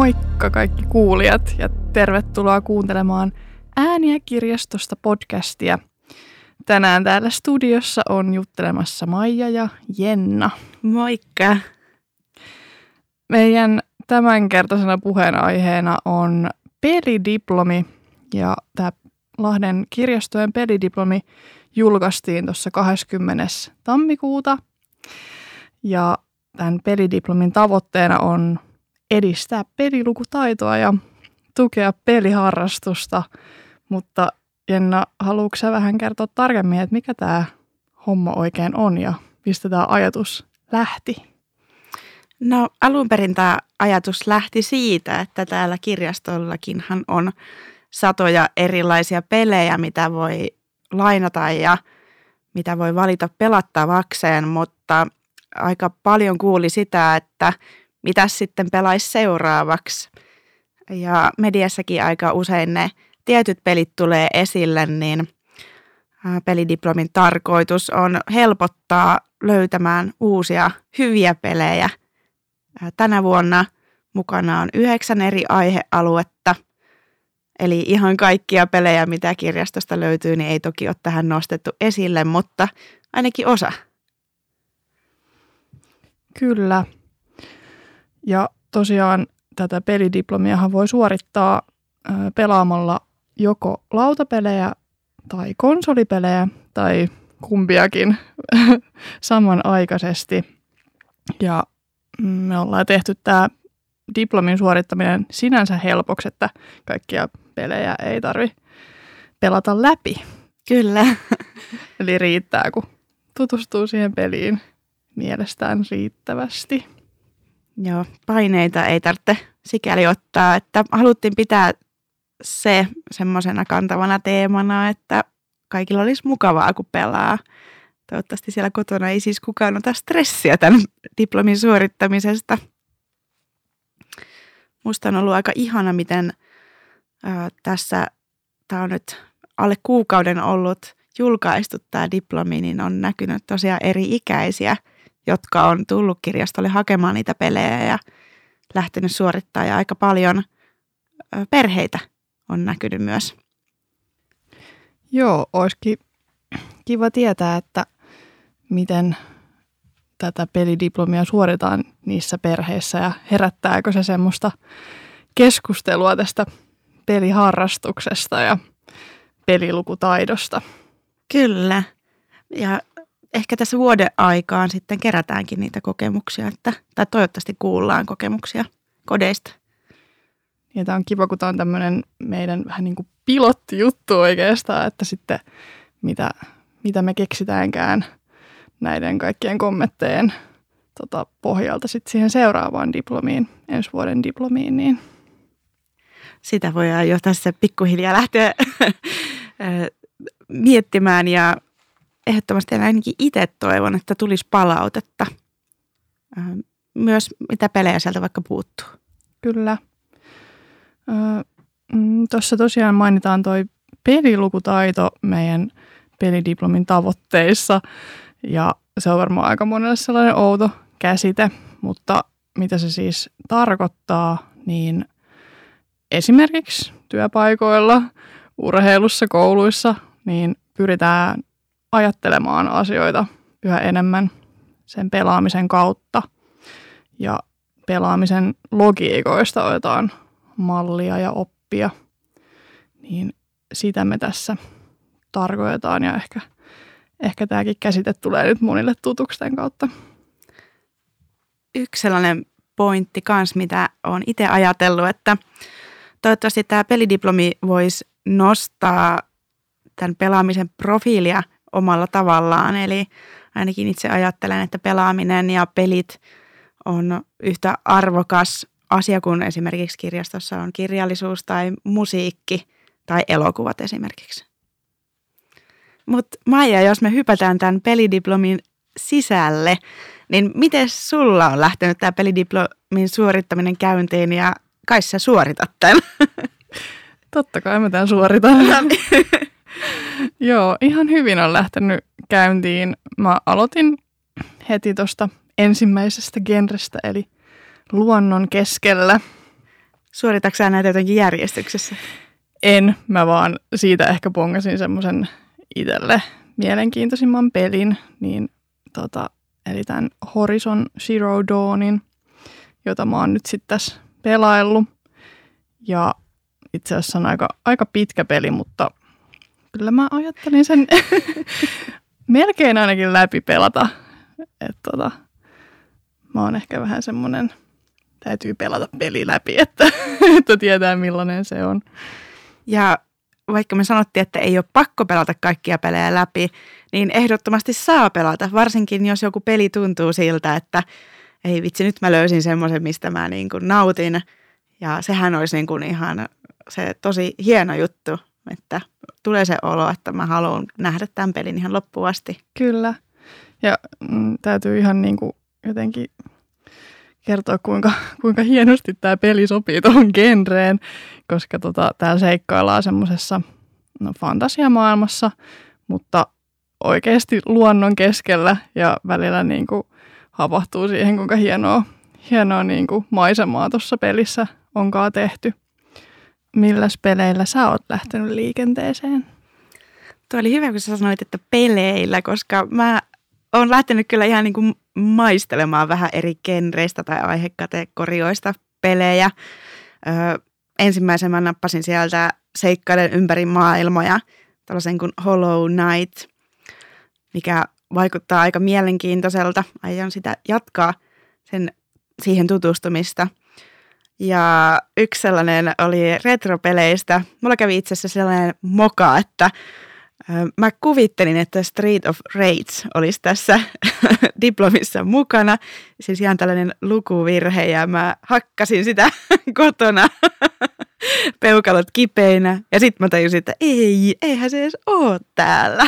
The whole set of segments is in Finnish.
Moikka kaikki kuulijat ja tervetuloa kuuntelemaan Ääniä kirjastosta podcastia. Tänään täällä studiossa on juttelemassa Maija ja Jenna. Moikka! Meidän tämänkertaisena puheenaiheena on pelidiplomi ja tämä Lahden kirjastojen pelidiplomi julkaistiin tuossa 20. tammikuuta. Ja tämän pelidiplomin tavoitteena on edistää pelilukutaitoa ja tukea peliharrastusta. Mutta Jenna, haluatko sä vähän kertoa tarkemmin, että mikä tämä homma oikein on ja mistä tämä ajatus lähti? No alun perin tämä ajatus lähti siitä, että täällä kirjastollakinhan on satoja erilaisia pelejä, mitä voi lainata ja mitä voi valita pelattavakseen, mutta aika paljon kuuli sitä, että mitä sitten pelaisi seuraavaksi. Ja mediassakin aika usein ne tietyt pelit tulee esille, niin pelidiplomin tarkoitus on helpottaa löytämään uusia hyviä pelejä. Tänä vuonna mukana on yhdeksän eri aihealuetta, eli ihan kaikkia pelejä, mitä kirjastosta löytyy, niin ei toki ole tähän nostettu esille, mutta ainakin osa. Kyllä. Ja tosiaan tätä pelidiplomiahan voi suorittaa pelaamalla joko lautapelejä tai konsolipelejä tai kumpiakin samanaikaisesti. Ja me ollaan tehty tämä diplomin suorittaminen sinänsä helpoksi, että kaikkia pelejä ei tarvi pelata läpi. Kyllä. Eli riittää, kun tutustuu siihen peliin mielestään riittävästi. Joo, paineita ei tarvitse sikäli ottaa, että haluttiin pitää se semmoisena kantavana teemana, että kaikilla olisi mukavaa, kun pelaa. Toivottavasti siellä kotona ei siis kukaan ota stressiä tämän diplomin suorittamisesta. Musta on ollut aika ihana, miten ää, tässä, tämä on nyt alle kuukauden ollut julkaistu tämä diplomi, niin on näkynyt tosiaan eri ikäisiä – jotka on tullut kirjastolle hakemaan niitä pelejä ja lähtenyt suorittaa ja aika paljon perheitä on näkynyt myös. Joo, olisikin kiva tietää, että miten tätä pelidiplomia suoritaan niissä perheissä ja herättääkö se semmoista keskustelua tästä peliharrastuksesta ja pelilukutaidosta. Kyllä. Ja ehkä tässä vuoden aikaan sitten kerätäänkin niitä kokemuksia, että, tai toivottavasti kuullaan kokemuksia kodeista. Ja tämä on kiva, kun tämä on tämmöinen meidän vähän niin kuin pilottijuttu oikeastaan, että sitten mitä, mitä me keksitäänkään näiden kaikkien kommenttejen tota, pohjalta sitten siihen seuraavaan diplomiin, ensi vuoden diplomiin, niin sitä voidaan jo tässä pikkuhiljaa lähteä miettimään ja ehdottomasti ainakin itse toivon, että tulisi palautetta. Myös mitä pelejä sieltä vaikka puuttuu. Kyllä. Mm, Tuossa tosiaan mainitaan toi pelilukutaito meidän pelidiplomin tavoitteissa. Ja se on varmaan aika monelle sellainen outo käsite, mutta mitä se siis tarkoittaa, niin esimerkiksi työpaikoilla, urheilussa, kouluissa, niin pyritään ajattelemaan asioita yhä enemmän sen pelaamisen kautta. Ja pelaamisen logiikoista otetaan mallia ja oppia. Niin sitä me tässä tarkoitetaan ja ehkä, ehkä tämäkin käsite tulee nyt monille tutuksen kautta. Yksi sellainen pointti kans, mitä olen itse ajatellut, että toivottavasti tämä pelidiplomi voisi nostaa tämän pelaamisen profiilia omalla tavallaan. Eli ainakin itse ajattelen, että pelaaminen ja pelit on yhtä arvokas asia kuin esimerkiksi kirjastossa on kirjallisuus tai musiikki tai elokuvat esimerkiksi. Mutta Maija, jos me hypätään tämän pelidiplomin sisälle, niin miten sulla on lähtenyt tämä pelidiplomin suorittaminen käyntiin ja kai sä suoritat tämän? Totta kai mä tämän suoritan. Joo, ihan hyvin on lähtenyt käyntiin. Mä aloitin heti tuosta ensimmäisestä genrestä, eli luonnon keskellä. Suoritaksä näitä jotenkin järjestyksessä? En, mä vaan siitä ehkä pongasin semmoisen itselle mielenkiintoisimman pelin, niin tota, eli tämän Horizon Zero Dawnin, jota mä oon nyt sitten tässä pelaillut. Ja itse asiassa on aika, aika pitkä peli, mutta kyllä mä ajattelin sen melkein ainakin läpi pelata. että tota, mä oon ehkä vähän semmoinen, täytyy pelata peli läpi, että, että tietää millainen se on. Ja vaikka me sanottiin, että ei ole pakko pelata kaikkia pelejä läpi, niin ehdottomasti saa pelata, varsinkin jos joku peli tuntuu siltä, että ei vitsi, nyt mä löysin semmoisen, mistä mä niin kuin nautin. Ja sehän olisi niin kuin ihan se tosi hieno juttu, että tulee se olo, että mä haluan nähdä tämän pelin ihan loppuun asti. Kyllä. Ja mm, täytyy ihan niin kuin jotenkin kertoa, kuinka, kuinka hienosti tämä peli sopii tuohon genreen, koska tota, täällä seikkaillaan semmoisessa no, fantasiamaailmassa, mutta oikeasti luonnon keskellä ja välillä niin kuin havahtuu siihen, kuinka hienoa, hienoa niin kuin maisemaa tuossa pelissä onkaan tehty. Milläs peleillä sä oot lähtenyt liikenteeseen? Tuo oli hyvä, kun sä sanoit, että peleillä, koska mä oon lähtenyt kyllä ihan niin kuin maistelemaan vähän eri genreistä tai aihekategorioista pelejä. Öö, ensimmäisen mä nappasin sieltä seikkailen ympäri maailmoja, tällaisen kuin Hollow Knight, mikä vaikuttaa aika mielenkiintoiselta. Aion sitä jatkaa sen, siihen tutustumista. Ja yksi sellainen oli retropeleistä. Mulla kävi itse asiassa sellainen moka, että Mä kuvittelin, että Street of Rage olisi tässä diplomissa mukana. Siis ihan tällainen lukuvirhe ja mä hakkasin sitä kotona peukalot kipeinä. Ja sitten mä tajusin, että ei, eihän se edes ole täällä.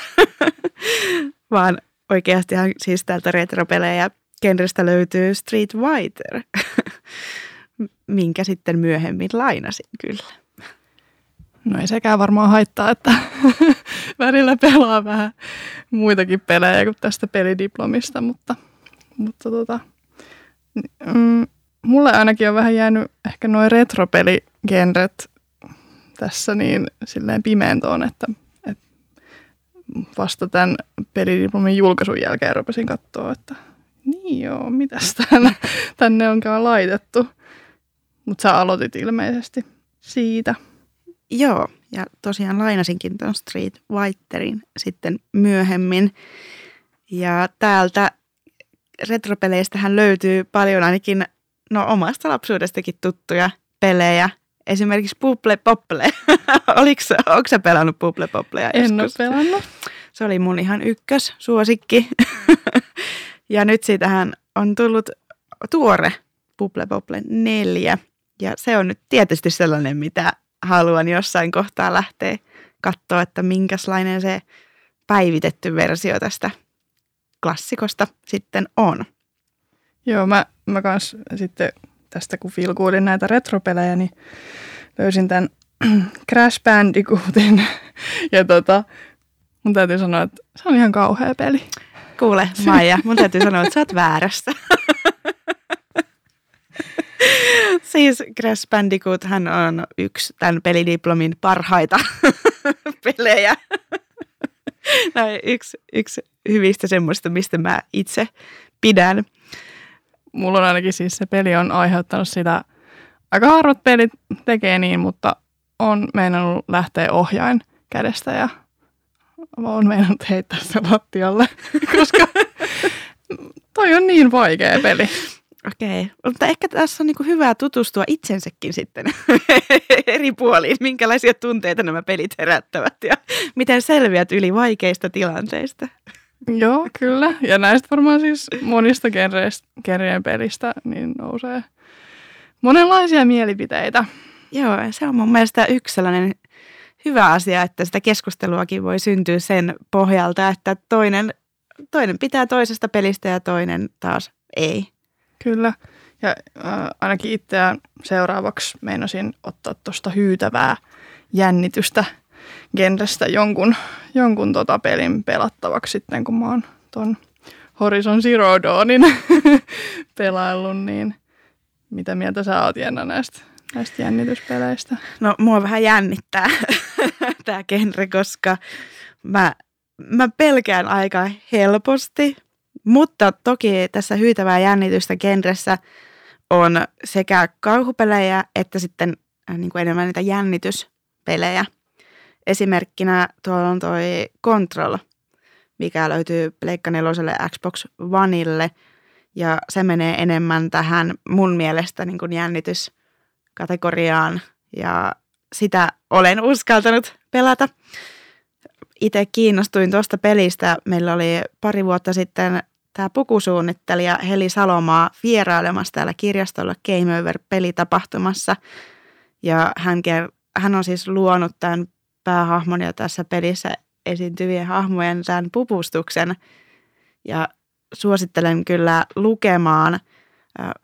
Vaan oikeastihan siis täältä retropelejä genrestä löytyy Street Fighter, minkä sitten myöhemmin lainasin kyllä. No ei sekään varmaan haittaa, että välillä pelaa vähän muitakin pelejä kuin tästä pelidiplomista, mutta, mutta tota, mm, mulle ainakin on vähän jäänyt ehkä noin retropeligenret tässä niin silleen pimentoon, että, että vasta tämän pelidiplomin julkaisun jälkeen rupesin katsoa, että niin joo, mitäs tänne, tänne onkaan laitettu. Mutta sä aloitit ilmeisesti siitä. Joo, ja tosiaan lainasinkin tuon Street Whiterin sitten myöhemmin. Ja täältä retropeleistähän löytyy paljon ainakin no, omasta lapsuudestakin tuttuja pelejä. Esimerkiksi Puple Popple. Onko sä pelannut Puple Popplea En ole pelannut. Se oli mun ihan ykkös suosikki. ja nyt siitähän on tullut tuore Puple Popple 4. Ja se on nyt tietysti sellainen, mitä haluan jossain kohtaa lähteä katsoa, että minkälainen se päivitetty versio tästä klassikosta sitten on. Joo, mä, mä kans sitten tästä kun filkuulin näitä retropelejä, niin löysin tämän Crash Bandicootin. Ja tota, mun täytyy sanoa, että se on ihan kauhea peli. Kuule, Maija, mun täytyy sanoa, että sä oot väärässä. siis Crash Bandicoot hän on yksi tämän pelidiplomin parhaita pelejä. no, yksi, yksi hyvistä semmoista, mistä mä itse pidän. Mulla on ainakin siis se peli on aiheuttanut sitä, aika harvat pelit tekee niin, mutta on meinannut lähteä ohjain kädestä ja on meinannut heittää sen lattialle, koska toi on niin vaikea peli. Okei, mutta ehkä tässä on niin hyvä tutustua itsensäkin sitten eri puoliin, minkälaisia tunteita nämä pelit herättävät ja miten selviät yli vaikeista tilanteista. Joo, kyllä. Ja näistä varmaan siis monista genreen pelistä niin nousee monenlaisia mielipiteitä. Joo, se on mun mielestä yksi sellainen hyvä asia, että sitä keskusteluakin voi syntyä sen pohjalta, että toinen, toinen pitää toisesta pelistä ja toinen taas ei. Kyllä. Ja äh, ainakin itseään seuraavaksi meinasin ottaa tuosta hyytävää jännitystä genrestä jonkun, jonkun tota pelin pelattavaksi sitten, kun mä oon ton Horizon Zero Dawnin pelaillut, niin mitä mieltä sä oot Jenna näistä näistä jännityspeleistä? No mua vähän jännittää tämä genre, koska mä, mä pelkään aika helposti. Mutta toki tässä hyytävää jännitystä genressä on sekä kauhupelejä että sitten äh, niin kuin enemmän niitä jännityspelejä. Esimerkkinä tuolla on toi Control, mikä löytyy Pleikka 4 Xbox Oneille – ja se menee enemmän tähän mun mielestä niin kuin jännityskategoriaan ja sitä olen uskaltanut pelata. Itse kiinnostuin tuosta pelistä. Meillä oli pari vuotta sitten tämä pukusuunnittelija Heli Salomaa vierailemassa täällä kirjastolla Game Over-pelitapahtumassa. Ja hän, hän on siis luonut tämän päähahmon ja tässä pelissä esiintyvien hahmojen tämän pupustuksen. Ja suosittelen kyllä lukemaan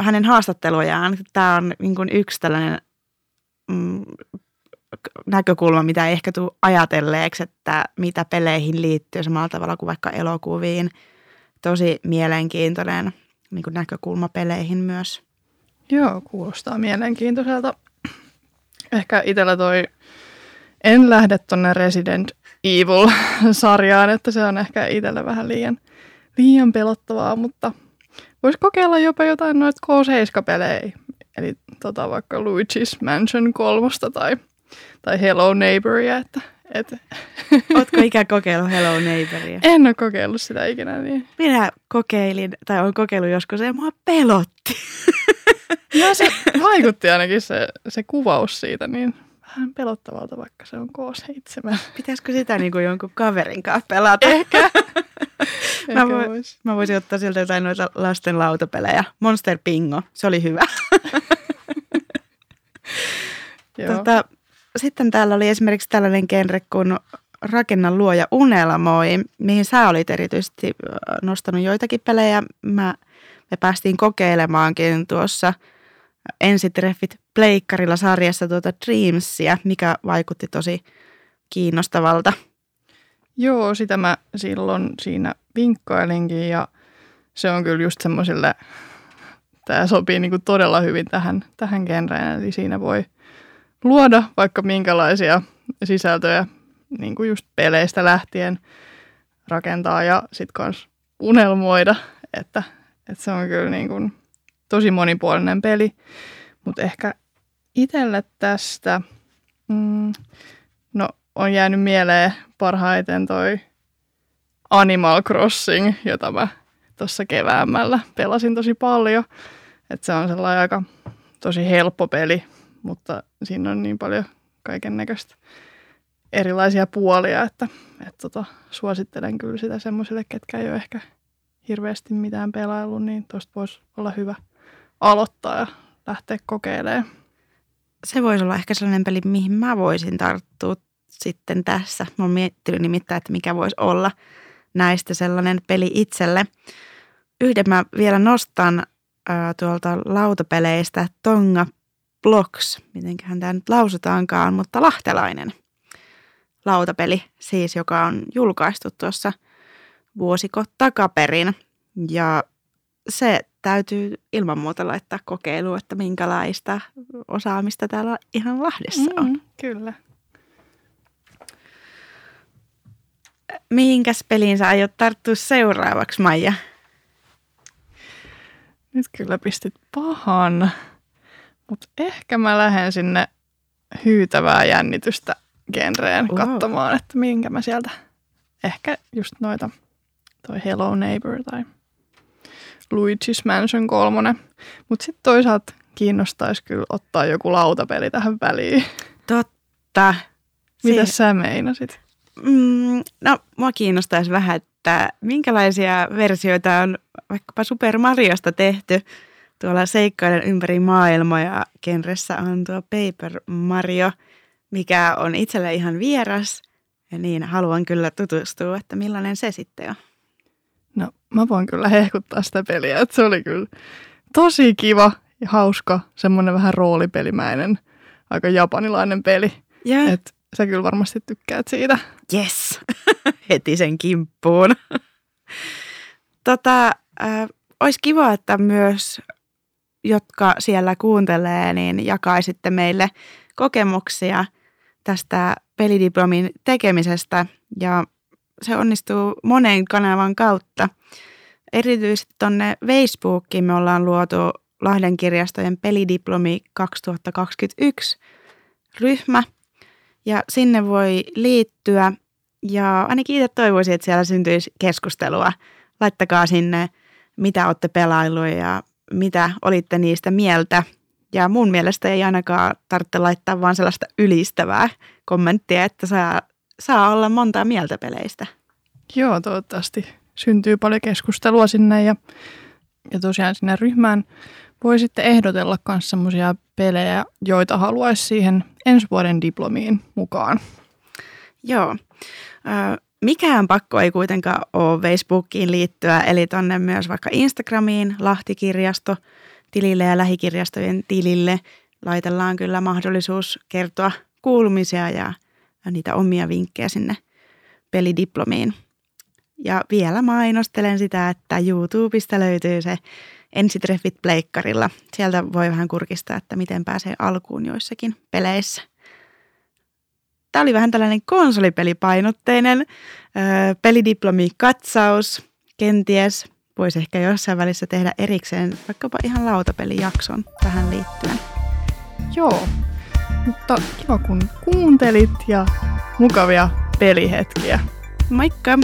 hänen haastattelujaan. Tämä on niin kuin yksi tällainen mm, näkökulma, mitä ei ehkä tule ajatelleeksi, että mitä peleihin liittyy samalla tavalla kuin vaikka elokuviin. Tosi mielenkiintoinen niin kuin näkökulma peleihin myös. Joo, kuulostaa mielenkiintoiselta. Ehkä itsellä toi, en lähde tuonne Resident Evil-sarjaan, että se on ehkä itselle vähän liian liian pelottavaa, mutta voisi kokeilla jopa jotain noita K7-pelejä. Eli tota, vaikka Luigi's Mansion kolmosta tai, tai Hello Neighboria. Että, et. Ootko ikään kokeillut Hello Neighboria? En ole kokeillut sitä ikinä. Niin. Minä kokeilin, tai olen kokeillut joskus, ja mua pelotti. Ja se vaikutti ainakin se, se kuvaus siitä, niin vähän pelottavalta, vaikka se on K7. Pitäisikö sitä niin kuin jonkun kaverin kanssa pelata? Ehkä. mä, voi, mä voisin ottaa sieltä jotain noita lasten lautapelejä. Monster Bingo, se oli hyvä. tota, sitten täällä oli esimerkiksi tällainen genre kuin Rakenna luoja unelmoi, mihin sä olit erityisesti nostanut joitakin pelejä. Mä, me päästiin kokeilemaankin tuossa ensitreffit Pleikkarilla sarjassa tuota Dreamsia, mikä vaikutti tosi kiinnostavalta. Joo, sitä mä silloin siinä vinkkailinkin ja se on kyllä just semmoisille, tämä sopii niin kuin todella hyvin tähän, tähän genreen, eli siinä voi luoda vaikka minkälaisia sisältöjä niin kuin just peleistä lähtien rakentaa ja sitten kans unelmoida, että, että se on kyllä niin kuin tosi monipuolinen peli, mutta ehkä itselle tästä, mm, no on jäänyt mieleen parhaiten toi Animal Crossing, jota mä tuossa keväämällä pelasin tosi paljon. Että se on sellainen aika tosi helppo peli, mutta siinä on niin paljon kaiken näköistä erilaisia puolia, että, että tota, suosittelen kyllä sitä semmoisille, ketkä ei ole ehkä hirveästi mitään pelaillut, niin tuosta voisi olla hyvä aloittaa ja lähteä kokeilemaan. Se voisi olla ehkä sellainen peli, mihin mä voisin tarttua sitten tässä. Mä oon miettinyt nimittäin, että mikä voisi olla näistä sellainen peli itselle. Yhden mä vielä nostan äh, tuolta lautapeleistä Tonga Blocks, mitenköhän tämä nyt lausutaankaan, mutta lahtelainen lautapeli siis, joka on julkaistu tuossa vuosiko takaperin. Ja se täytyy ilman muuta laittaa kokeiluun, että minkälaista osaamista täällä ihan Lahdessa on. Mm, kyllä. Mihinkäs peliin sä aiot tarttua seuraavaksi, Maija? Nyt kyllä pistit pahan, mutta ehkä mä lähden sinne hyytävää jännitystä genreen wow. katsomaan, että minkä mä sieltä, ehkä just noita, toi Hello Neighbor tai Luigi's Mansion 3. Mutta sitten toisaalta kiinnostaisi kyllä ottaa joku lautapeli tähän väliin. Totta. Mitä si- sä meinasit? Mm, no, mua kiinnostaisi vähän, että minkälaisia versioita on vaikkapa Super Mariosta tehty. Tuolla seikkailen ympäri maailmaa ja genressä on tuo Paper Mario, mikä on itselle ihan vieras. Ja niin haluan kyllä tutustua, että millainen se sitten on. No mä voin kyllä hehkuttaa sitä peliä, että se oli kyllä tosi kiva ja hauska, semmoinen vähän roolipelimäinen, aika japanilainen peli. Yeah. Et sä kyllä varmasti tykkäät siitä. Yes, heti sen kimppuun. tota, äh, olisi kiva, että myös jotka siellä kuuntelee, niin jakaisitte meille kokemuksia tästä pelidiplomin tekemisestä ja se onnistuu monen kanavan kautta. Erityisesti tuonne Facebookiin me ollaan luotu Lahden kirjastojen pelidiplomi 2021 ryhmä ja sinne voi liittyä ja ainakin itse toivoisin, että siellä syntyisi keskustelua. Laittakaa sinne, mitä olette pelaillut ja mitä olitte niistä mieltä. Ja mun mielestä ei ainakaan tarvitse laittaa vaan sellaista ylistävää kommenttia, että saa, saa olla montaa mieltä peleistä. Joo, toivottavasti syntyy paljon keskustelua sinne ja, ja tosiaan sinne ryhmään voi sitten ehdotella myös sellaisia pelejä, joita haluaisi siihen ensi vuoden diplomiin mukaan. Joo. Mikään pakko ei kuitenkaan ole Facebookiin liittyä, eli tonne myös vaikka Instagramiin, Lahtikirjasto tilille ja lähikirjastojen tilille laitellaan kyllä mahdollisuus kertoa kuulumisia ja niitä omia vinkkejä sinne pelidiplomiin. Ja vielä mainostelen sitä, että YouTubesta löytyy se ensitreffit pleikkarilla. Sieltä voi vähän kurkistaa, että miten pääsee alkuun joissakin peleissä. Tämä oli vähän tällainen konsolipelipainotteinen ö, pelidiplomi-katsaus. Kenties voisi ehkä jossain välissä tehdä erikseen vaikkapa ihan lautapelijakson tähän liittyen. Joo, mutta kiva kun kuuntelit ja mukavia pelihetkiä. Moikka!